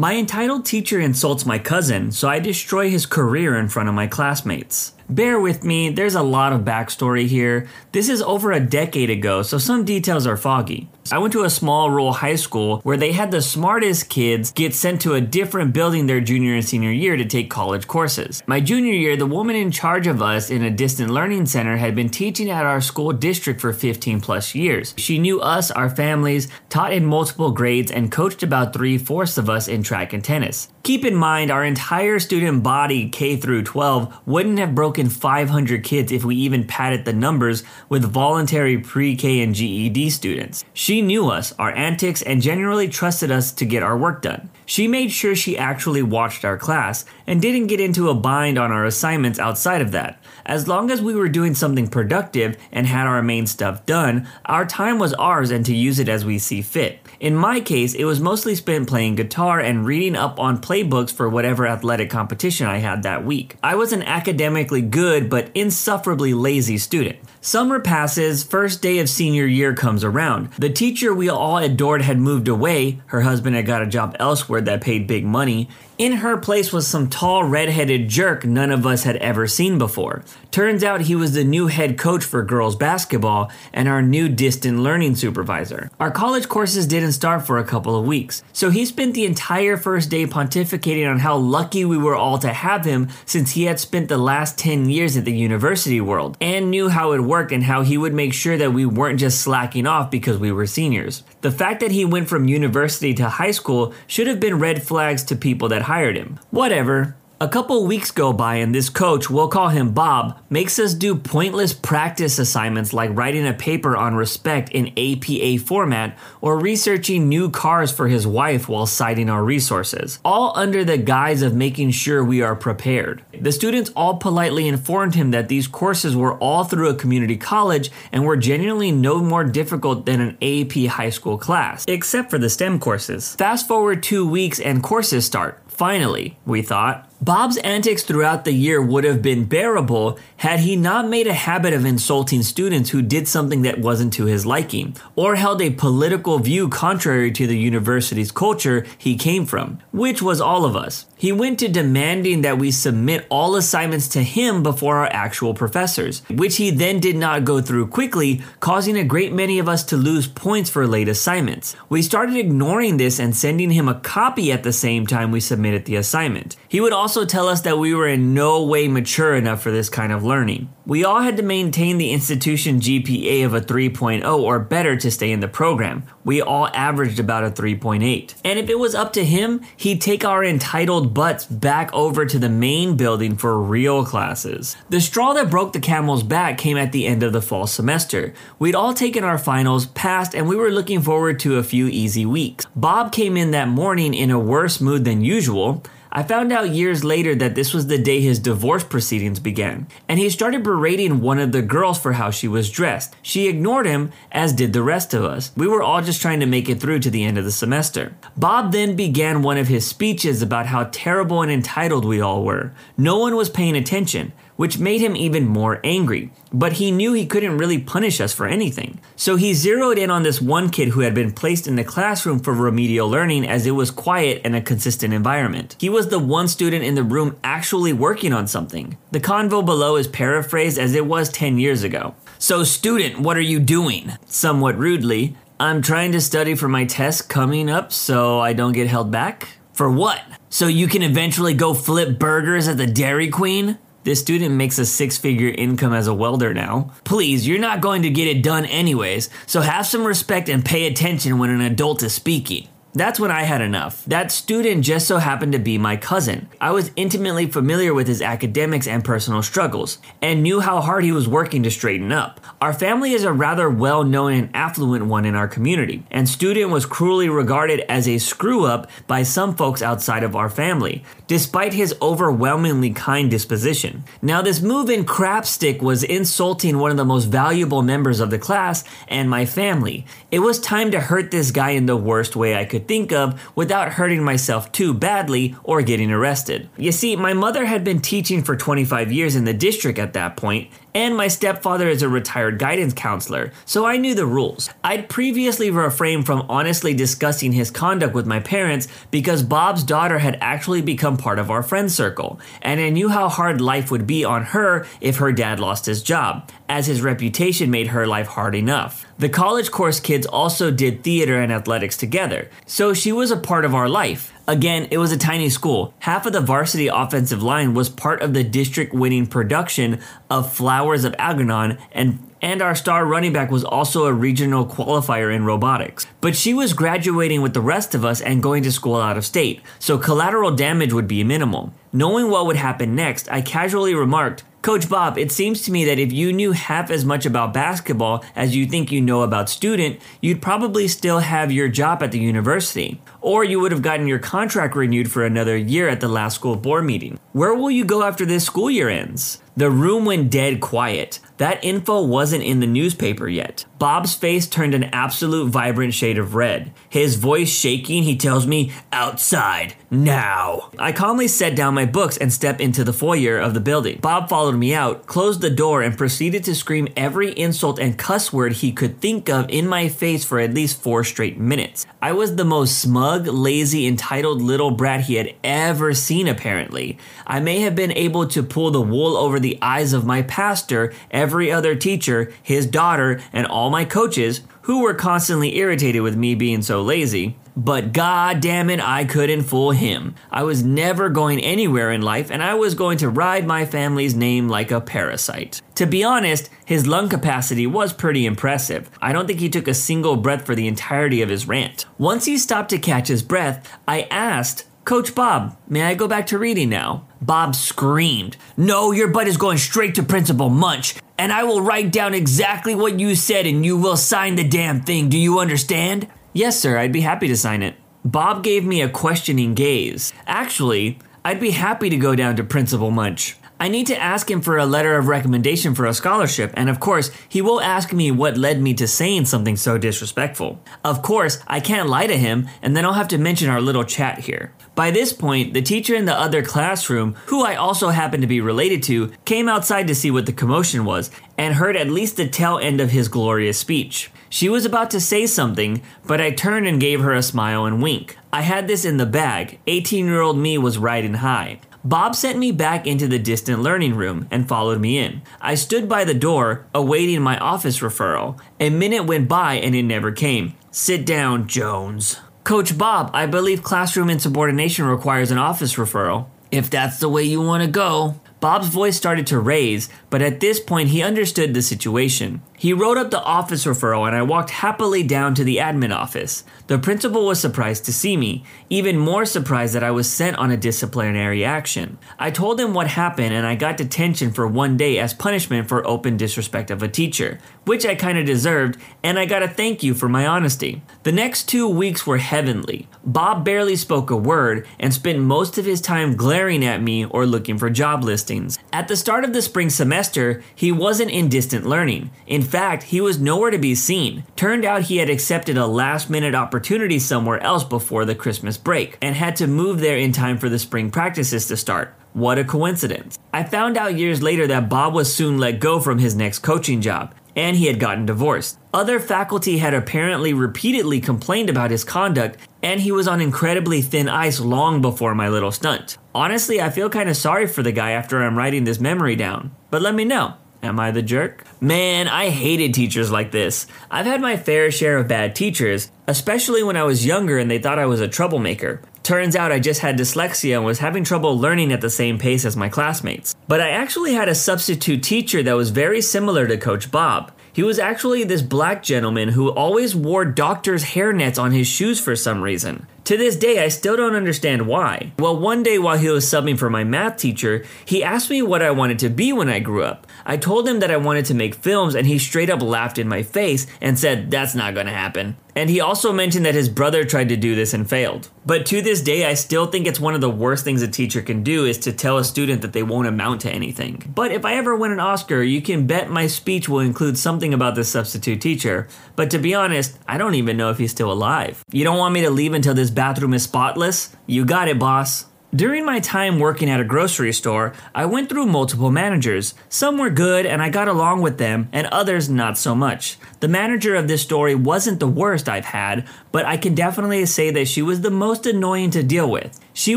My entitled teacher insults my cousin, so I destroy his career in front of my classmates. Bear with me, there's a lot of backstory here. This is over a decade ago, so some details are foggy. I went to a small rural high school where they had the smartest kids get sent to a different building their junior and senior year to take college courses. My junior year, the woman in charge of us in a distant learning center had been teaching at our school district for 15 plus years. She knew us, our families, taught in multiple grades, and coached about three fourths of us in track and tennis. Keep in mind, our entire student body, K through 12, wouldn't have broken 500 kids if we even padded the numbers with voluntary pre K and GED students. She knew us, our antics, and generally trusted us to get our work done. She made sure she actually watched our class and didn't get into a bind on our assignments outside of that. As long as we were doing something productive and had our main stuff done, our time was ours and to use it as we see fit. In my case, it was mostly spent playing guitar and reading up on playbooks for whatever athletic competition I had that week. I was an academically good but insufferably lazy student. Summer passes, first day of senior year comes around. The teacher we all adored had moved away, her husband had got a job elsewhere that paid big money. In her place was some tall, red-headed jerk none of us had ever seen before. Turns out he was the new head coach for girls basketball and our new distant learning supervisor. Our college courses didn't start for a couple of weeks, so he spent the entire first day pontificating on how lucky we were all to have him since he had spent the last 10 years at the university world and knew how it worked and how he would make sure that we weren't just slacking off because we were seniors. The fact that he went from university to high school should have been red flags to people that hired him. Whatever. A couple weeks go by, and this coach, we'll call him Bob, makes us do pointless practice assignments like writing a paper on respect in APA format or researching new cars for his wife while citing our resources, all under the guise of making sure we are prepared. The students all politely informed him that these courses were all through a community college and were genuinely no more difficult than an AP high school class, except for the STEM courses. Fast forward two weeks and courses start. Finally, we thought. Bob's antics throughout the year would have been bearable had he not made a habit of insulting students who did something that wasn't to his liking, or held a political view contrary to the university's culture he came from, which was all of us. He went to demanding that we submit all assignments to him before our actual professors, which he then did not go through quickly, causing a great many of us to lose points for late assignments. We started ignoring this and sending him a copy at the same time we submitted the assignment. He would also tell us that we were in no way mature enough for this kind of learning. We all had to maintain the institution GPA of a 3.0 or better to stay in the program. We all averaged about a 3.8. And if it was up to him, he'd take our entitled butts back over to the main building for real classes. The straw that broke the camel's back came at the end of the fall semester. We'd all taken our finals, passed, and we were looking forward to a few easy weeks. Bob came in that morning in a worse mood than usual. I found out years later that this was the day his divorce proceedings began, and he started berating one of the girls for how she was dressed. She ignored him, as did the rest of us. We were all just trying to make it through to the end of the semester. Bob then began one of his speeches about how terrible and entitled we all were. No one was paying attention which made him even more angry. But he knew he couldn't really punish us for anything. So he zeroed in on this one kid who had been placed in the classroom for remedial learning as it was quiet and a consistent environment. He was the one student in the room actually working on something. The convo below is paraphrased as it was 10 years ago. So, student, what are you doing? Somewhat rudely, I'm trying to study for my test coming up so I don't get held back. For what? So you can eventually go flip burgers at the Dairy Queen? This student makes a six figure income as a welder now. Please, you're not going to get it done anyways, so have some respect and pay attention when an adult is speaking. That's when I had enough. That student just so happened to be my cousin. I was intimately familiar with his academics and personal struggles, and knew how hard he was working to straighten up. Our family is a rather well known and affluent one in our community, and student was cruelly regarded as a screw up by some folks outside of our family, despite his overwhelmingly kind disposition. Now, this move in crapstick was insulting one of the most valuable members of the class and my family. It was time to hurt this guy in the worst way I could think of without hurting myself too badly or getting arrested. You see, my mother had been teaching for 25 years in the district at that point, and my stepfather is a retired guidance counselor, so I knew the rules. I'd previously refrained from honestly discussing his conduct with my parents because Bob's daughter had actually become part of our friend circle, and I knew how hard life would be on her if her dad lost his job, as his reputation made her life hard enough. The college course kids also did theater and athletics together, so she was a part of our life. Again, it was a tiny school. Half of the varsity offensive line was part of the district winning production of Flowers of Algernon, and and our star running back was also a regional qualifier in robotics. But she was graduating with the rest of us and going to school out of state, so collateral damage would be minimal. Knowing what would happen next, I casually remarked, Coach Bob, it seems to me that if you knew half as much about basketball as you think you know about student, you'd probably still have your job at the university. Or you would have gotten your contract renewed for another year at the last school board meeting. Where will you go after this school year ends? The room went dead quiet. That info wasn't in the newspaper yet. Bob's face turned an absolute vibrant shade of red. His voice shaking, he tells me, Outside, now. I calmly set down my books and step into the foyer of the building. Bob followed me out, closed the door, and proceeded to scream every insult and cuss word he could think of in my face for at least four straight minutes. I was the most smug, lazy, entitled little brat he had ever seen, apparently. I may have been able to pull the wool over the eyes of my pastor every other teacher, his daughter, and all my coaches, who were constantly irritated with me being so lazy. But god damn it, I couldn't fool him. I was never going anywhere in life, and I was going to ride my family's name like a parasite. To be honest, his lung capacity was pretty impressive. I don't think he took a single breath for the entirety of his rant. Once he stopped to catch his breath, I asked, Coach Bob, may I go back to reading now? Bob screamed, No, your butt is going straight to Principal Munch, and I will write down exactly what you said and you will sign the damn thing. Do you understand? Yes, sir, I'd be happy to sign it. Bob gave me a questioning gaze. Actually, I'd be happy to go down to Principal Munch. I need to ask him for a letter of recommendation for a scholarship, and of course, he will ask me what led me to saying something so disrespectful. Of course, I can't lie to him, and then I'll have to mention our little chat here. By this point, the teacher in the other classroom, who I also happen to be related to, came outside to see what the commotion was and heard at least the tail end of his glorious speech. She was about to say something, but I turned and gave her a smile and wink. I had this in the bag. 18 year old me was riding high. Bob sent me back into the distant learning room and followed me in. I stood by the door, awaiting my office referral. A minute went by and it never came. Sit down, Jones. Coach Bob, I believe classroom insubordination requires an office referral. If that's the way you want to go. Bob's voice started to raise, but at this point he understood the situation. He wrote up the office referral and I walked happily down to the admin office. The principal was surprised to see me, even more surprised that I was sent on a disciplinary action. I told him what happened and I got detention for one day as punishment for open disrespect of a teacher, which I kinda deserved, and I got a thank you for my honesty. The next two weeks were heavenly. Bob barely spoke a word and spent most of his time glaring at me or looking for job listings. At the start of the spring semester, he wasn't in distant learning. In fact, he was nowhere to be seen. Turned out he had accepted a last minute opportunity somewhere else before the Christmas break and had to move there in time for the spring practices to start. What a coincidence. I found out years later that Bob was soon let go from his next coaching job, and he had gotten divorced. Other faculty had apparently repeatedly complained about his conduct, and he was on incredibly thin ice long before my little stunt. Honestly, I feel kind of sorry for the guy after I'm writing this memory down, but let me know. Am I the jerk? Man, I hated teachers like this. I've had my fair share of bad teachers, especially when I was younger and they thought I was a troublemaker. Turns out I just had dyslexia and was having trouble learning at the same pace as my classmates. But I actually had a substitute teacher that was very similar to Coach Bob. He was actually this black gentleman who always wore doctor's hairnets on his shoes for some reason. To this day, I still don't understand why. Well, one day while he was subbing for my math teacher, he asked me what I wanted to be when I grew up. I told him that I wanted to make films, and he straight up laughed in my face and said, That's not gonna happen. And he also mentioned that his brother tried to do this and failed. But to this day, I still think it's one of the worst things a teacher can do is to tell a student that they won't amount to anything. But if I ever win an Oscar, you can bet my speech will include something about this substitute teacher. But to be honest, I don't even know if he's still alive. You don't want me to leave until this bathroom is spotless? You got it, boss. During my time working at a grocery store, I went through multiple managers. Some were good and I got along with them, and others not so much. The manager of this story wasn't the worst I've had, but I can definitely say that she was the most annoying to deal with. She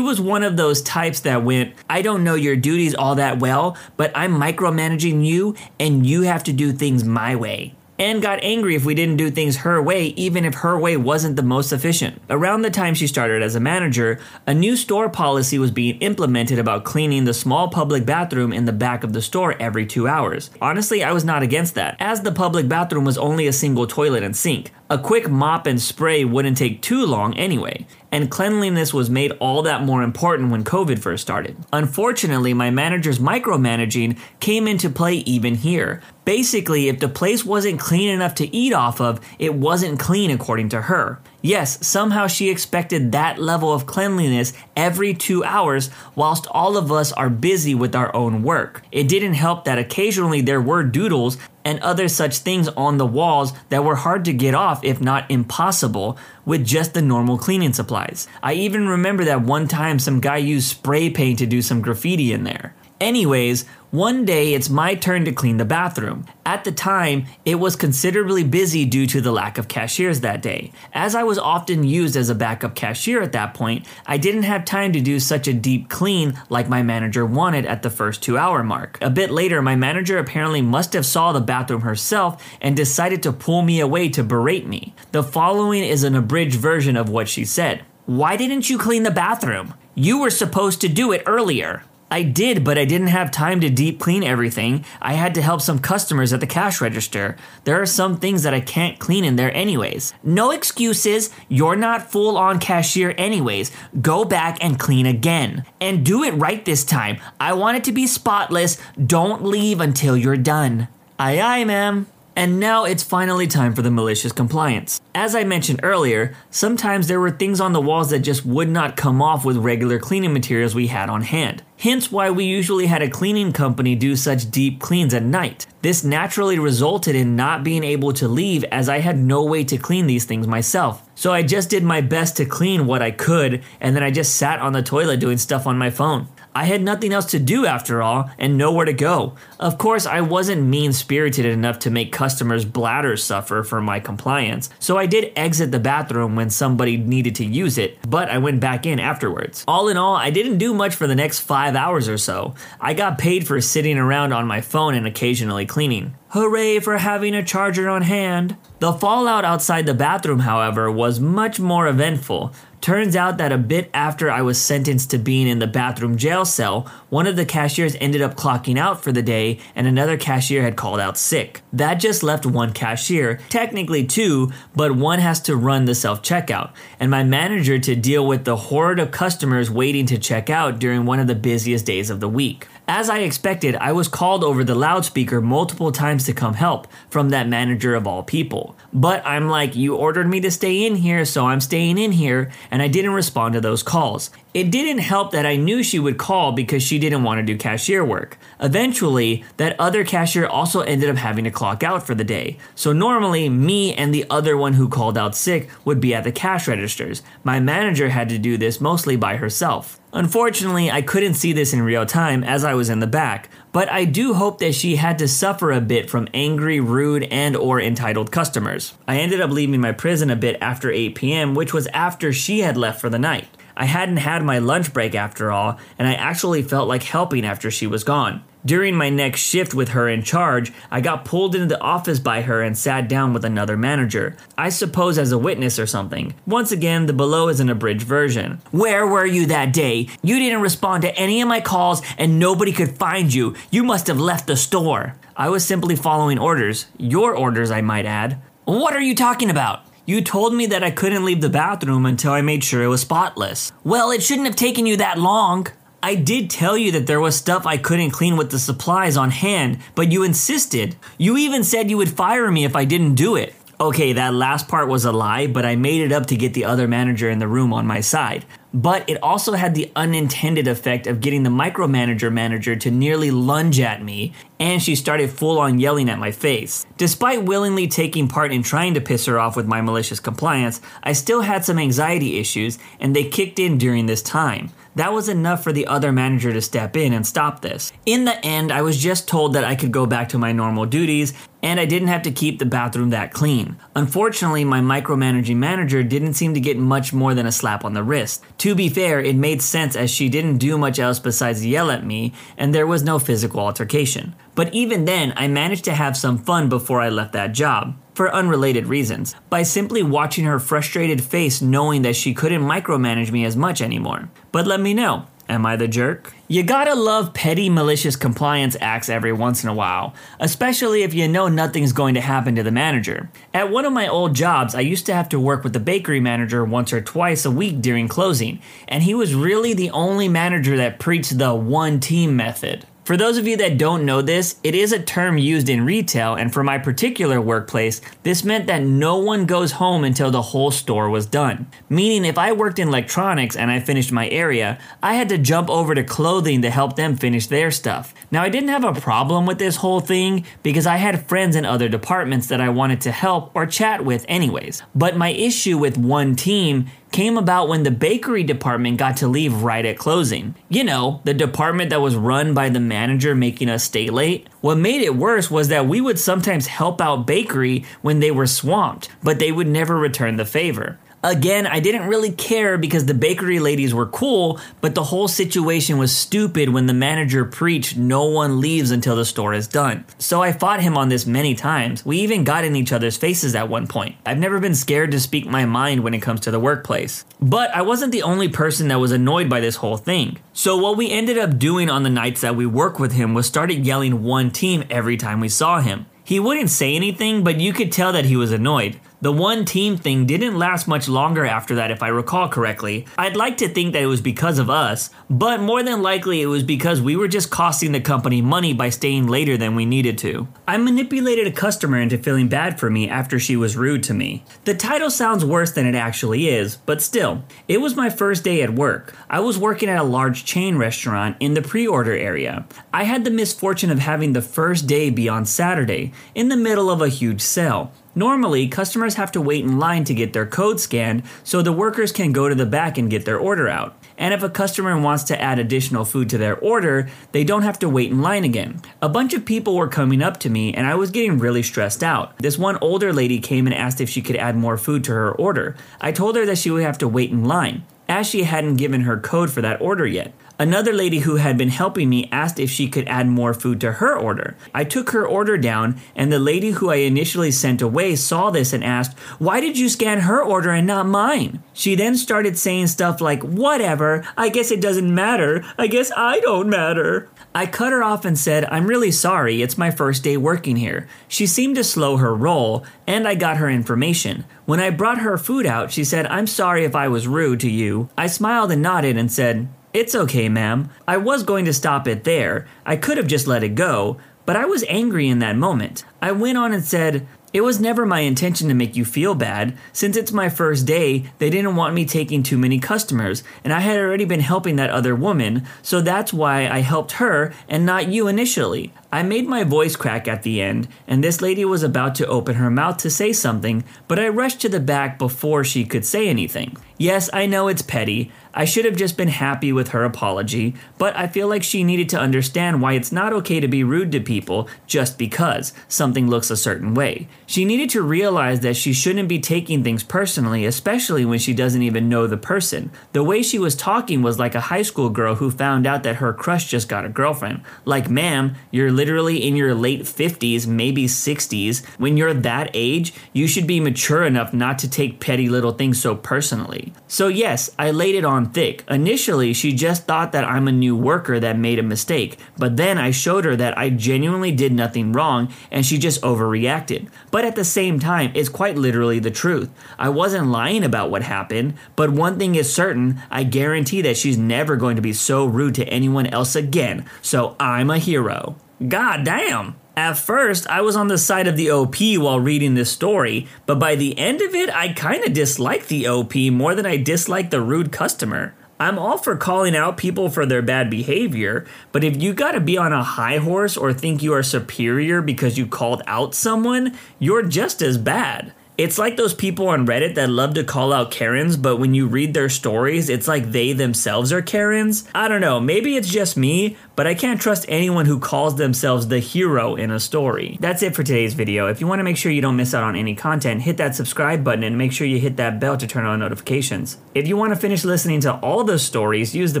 was one of those types that went, I don't know your duties all that well, but I'm micromanaging you and you have to do things my way and got angry if we didn't do things her way, even if her way wasn't the most efficient. Around the time she started as a manager, a new store policy was being implemented about cleaning the small public bathroom in the back of the store every two hours. Honestly, I was not against that, as the public bathroom was only a single toilet and sink. A quick mop and spray wouldn't take too long anyway, and cleanliness was made all that more important when COVID first started. Unfortunately, my manager's micromanaging came into play even here. Basically, if the place wasn't clean enough to eat off of, it wasn't clean according to her. Yes, somehow she expected that level of cleanliness every two hours, whilst all of us are busy with our own work. It didn't help that occasionally there were doodles and other such things on the walls that were hard to get off, if not impossible, with just the normal cleaning supplies. I even remember that one time some guy used spray paint to do some graffiti in there. Anyways, one day it's my turn to clean the bathroom. At the time, it was considerably busy due to the lack of cashiers that day. As I was often used as a backup cashier at that point, I didn't have time to do such a deep clean like my manager wanted at the first two hour mark. A bit later, my manager apparently must have saw the bathroom herself and decided to pull me away to berate me. The following is an abridged version of what she said. Why didn't you clean the bathroom? You were supposed to do it earlier. I did, but I didn't have time to deep clean everything. I had to help some customers at the cash register. There are some things that I can't clean in there anyways. No excuses. You're not full on cashier anyways. Go back and clean again. And do it right this time. I want it to be spotless. Don't leave until you're done. Aye aye, ma'am. And now it's finally time for the malicious compliance. As I mentioned earlier, sometimes there were things on the walls that just would not come off with regular cleaning materials we had on hand. Hence why we usually had a cleaning company do such deep cleans at night. This naturally resulted in not being able to leave as I had no way to clean these things myself. So I just did my best to clean what I could and then I just sat on the toilet doing stuff on my phone. I had nothing else to do after all and nowhere to go. Of course, I wasn't mean spirited enough to make customers' bladders suffer for my compliance, so I did exit the bathroom when somebody needed to use it, but I went back in afterwards. All in all, I didn't do much for the next five hours or so. I got paid for sitting around on my phone and occasionally cleaning. Hooray for having a charger on hand! The fallout outside the bathroom, however, was much more eventful. Turns out that a bit after I was sentenced to being in the bathroom jail cell, one of the cashiers ended up clocking out for the day and another cashier had called out sick. That just left one cashier, technically two, but one has to run the self checkout, and my manager to deal with the horde of customers waiting to check out during one of the busiest days of the week. As I expected, I was called over the loudspeaker multiple times to come help from that manager of all people. But I'm like, you ordered me to stay in here, so I'm staying in here, and I didn't respond to those calls. It didn't help that I knew she would call because she didn't want to do cashier work. Eventually, that other cashier also ended up having to clock out for the day. So normally, me and the other one who called out sick would be at the cash registers. My manager had to do this mostly by herself. Unfortunately, I couldn't see this in real time as I was in the back, but I do hope that she had to suffer a bit from angry, rude, and or entitled customers. I ended up leaving my prison a bit after 8 p.m., which was after she had left for the night. I hadn't had my lunch break after all, and I actually felt like helping after she was gone. During my next shift with her in charge, I got pulled into the office by her and sat down with another manager. I suppose as a witness or something. Once again, the below is an abridged version. Where were you that day? You didn't respond to any of my calls and nobody could find you. You must have left the store. I was simply following orders. Your orders, I might add. What are you talking about? You told me that I couldn't leave the bathroom until I made sure it was spotless. Well, it shouldn't have taken you that long. I did tell you that there was stuff I couldn't clean with the supplies on hand, but you insisted. You even said you would fire me if I didn't do it. Okay, that last part was a lie, but I made it up to get the other manager in the room on my side. But it also had the unintended effect of getting the micromanager manager to nearly lunge at me and she started full on yelling at my face. Despite willingly taking part in trying to piss her off with my malicious compliance, I still had some anxiety issues, and they kicked in during this time. That was enough for the other manager to step in and stop this. In the end, I was just told that I could go back to my normal duties and I didn't have to keep the bathroom that clean. Unfortunately, my micromanaging manager didn't seem to get much more than a slap on the wrist. To be fair, it made sense as she didn't do much else besides yell at me, and there was no physical altercation. But even then, I managed to have some fun before I left that job for unrelated reasons, by simply watching her frustrated face knowing that she couldn't micromanage me as much anymore. But let me know. Am I the jerk? You gotta love petty malicious compliance acts every once in a while, especially if you know nothing's going to happen to the manager. At one of my old jobs, I used to have to work with the bakery manager once or twice a week during closing, and he was really the only manager that preached the one team method. For those of you that don't know this, it is a term used in retail, and for my particular workplace, this meant that no one goes home until the whole store was done. Meaning, if I worked in electronics and I finished my area, I had to jump over to clothing to help them finish their stuff. Now, I didn't have a problem with this whole thing because I had friends in other departments that I wanted to help or chat with, anyways. But my issue with one team came about when the bakery department got to leave right at closing. You know, the department that was run by the manager making us stay late. What made it worse was that we would sometimes help out bakery when they were swamped, but they would never return the favor. Again, I didn't really care because the bakery ladies were cool, but the whole situation was stupid when the manager preached no one leaves until the store is done. So I fought him on this many times. We even got in each other's faces at one point. I've never been scared to speak my mind when it comes to the workplace. But I wasn't the only person that was annoyed by this whole thing. So what we ended up doing on the nights that we worked with him was started yelling one team every time we saw him. He wouldn't say anything, but you could tell that he was annoyed. The one team thing didn't last much longer after that, if I recall correctly. I'd like to think that it was because of us, but more than likely it was because we were just costing the company money by staying later than we needed to. I manipulated a customer into feeling bad for me after she was rude to me. The title sounds worse than it actually is, but still, it was my first day at work. I was working at a large chain restaurant in the pre order area. I had the misfortune of having the first day be on Saturday, in the middle of a huge sale. Normally, customers have to wait in line to get their code scanned so the workers can go to the back and get their order out. And if a customer wants to add additional food to their order, they don't have to wait in line again. A bunch of people were coming up to me and I was getting really stressed out. This one older lady came and asked if she could add more food to her order. I told her that she would have to wait in line as she hadn't given her code for that order yet. Another lady who had been helping me asked if she could add more food to her order. I took her order down, and the lady who I initially sent away saw this and asked, Why did you scan her order and not mine? She then started saying stuff like, Whatever, I guess it doesn't matter, I guess I don't matter. I cut her off and said, I'm really sorry, it's my first day working here. She seemed to slow her roll, and I got her information. When I brought her food out, she said, I'm sorry if I was rude to you. I smiled and nodded and said, It's okay, ma'am. I was going to stop it there. I could have just let it go, but I was angry in that moment. I went on and said, it was never my intention to make you feel bad. Since it's my first day, they didn't want me taking too many customers, and I had already been helping that other woman, so that's why I helped her and not you initially. I made my voice crack at the end, and this lady was about to open her mouth to say something, but I rushed to the back before she could say anything. Yes, I know it's petty. I should have just been happy with her apology, but I feel like she needed to understand why it's not okay to be rude to people just because something looks a certain way. She needed to realize that she shouldn't be taking things personally, especially when she doesn't even know the person. The way she was talking was like a high school girl who found out that her crush just got a girlfriend. Like, ma'am, you're literally in your late 50s, maybe 60s. When you're that age, you should be mature enough not to take petty little things so personally. So, yes, I laid it on thick. Initially, she just thought that I'm a new worker that made a mistake, but then I showed her that I genuinely did nothing wrong and she just overreacted. But at the same time, it's quite literally the truth. I wasn't lying about what happened, but one thing is certain I guarantee that she's never going to be so rude to anyone else again, so I'm a hero. God damn. At first, I was on the side of the OP while reading this story, but by the end of it, I kinda disliked the OP more than I disliked the rude customer. I'm all for calling out people for their bad behavior, but if you gotta be on a high horse or think you are superior because you called out someone, you're just as bad. It's like those people on Reddit that love to call out Karens, but when you read their stories, it's like they themselves are Karens. I don't know, maybe it's just me, but I can't trust anyone who calls themselves the hero in a story. That's it for today's video. If you want to make sure you don't miss out on any content, hit that subscribe button and make sure you hit that bell to turn on notifications. If you want to finish listening to all the stories, use the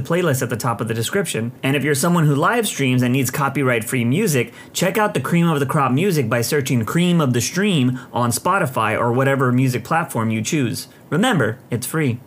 playlist at the top of the description. And if you're someone who live streams and needs copyright free music, check out the Cream of the Crop music by searching Cream of the Stream on Spotify or whatever music platform you choose. Remember, it's free.